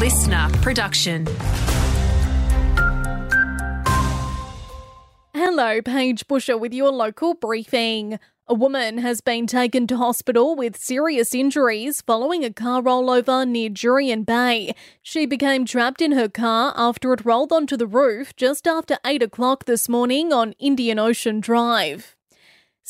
LiSTNR production. Hello, Paige Busher with your local briefing. A woman has been taken to hospital with serious injuries following a car rollover near Jurien Bay. She became trapped in her car after it rolled onto the roof just after 8 o'clock this morning on Indian Ocean Drive.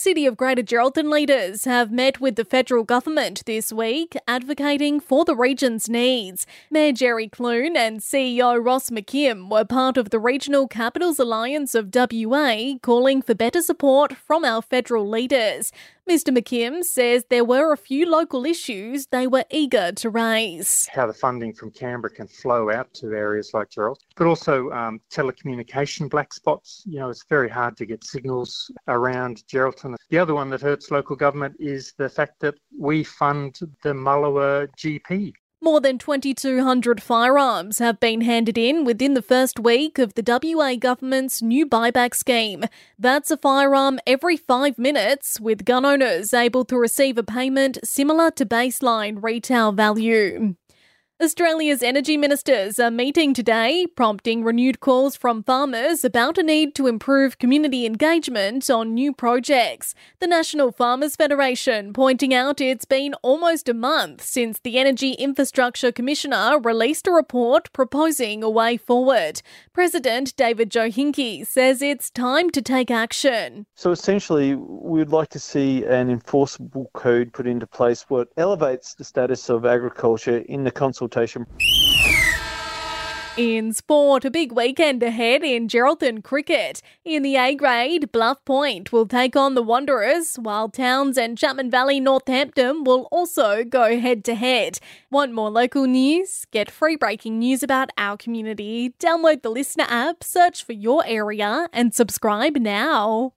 City of Greater Geraldton leaders have met with the federal government this week, advocating for the region's needs. Mayor Jerry Clune and CEO Ross McKim were part of the Regional Capitals Alliance of WA, calling for better support from our federal leaders. Mr. McKim says there were a few local issues they were eager to raise. How the funding from Canberra can flow out to areas like Gerald, but also um, telecommunication black spots. You know, it's very hard to get signals around Geraldton. The other one that hurts local government is the fact that we fund the Mullewa GP. More than 2,200 firearms have been handed in within the first week of the WA government's new buyback scheme. That's a firearm every five minutes, with gun owners able to receive a payment similar to baseline retail value. Australia's energy ministers are meeting today, prompting renewed calls from farmers about a need to improve community engagement on new projects. The National Farmers Federation pointing out it's been almost a month since the Energy Infrastructure Commissioner released a report proposing a way forward. President David Jochinke says it's time to take action. So essentially, we'd like to see an enforceable code put into place what elevates the status of agriculture in the consultation consultation. In sport, a big weekend ahead in Geraldton cricket. In the A grade, Bluff Point will take on the Wanderers, while Towns and Chapman Valley Northampton will also go head to head. Want more local news? Get free breaking news about our community. Download the LiSTNR app, search for your area, and subscribe now.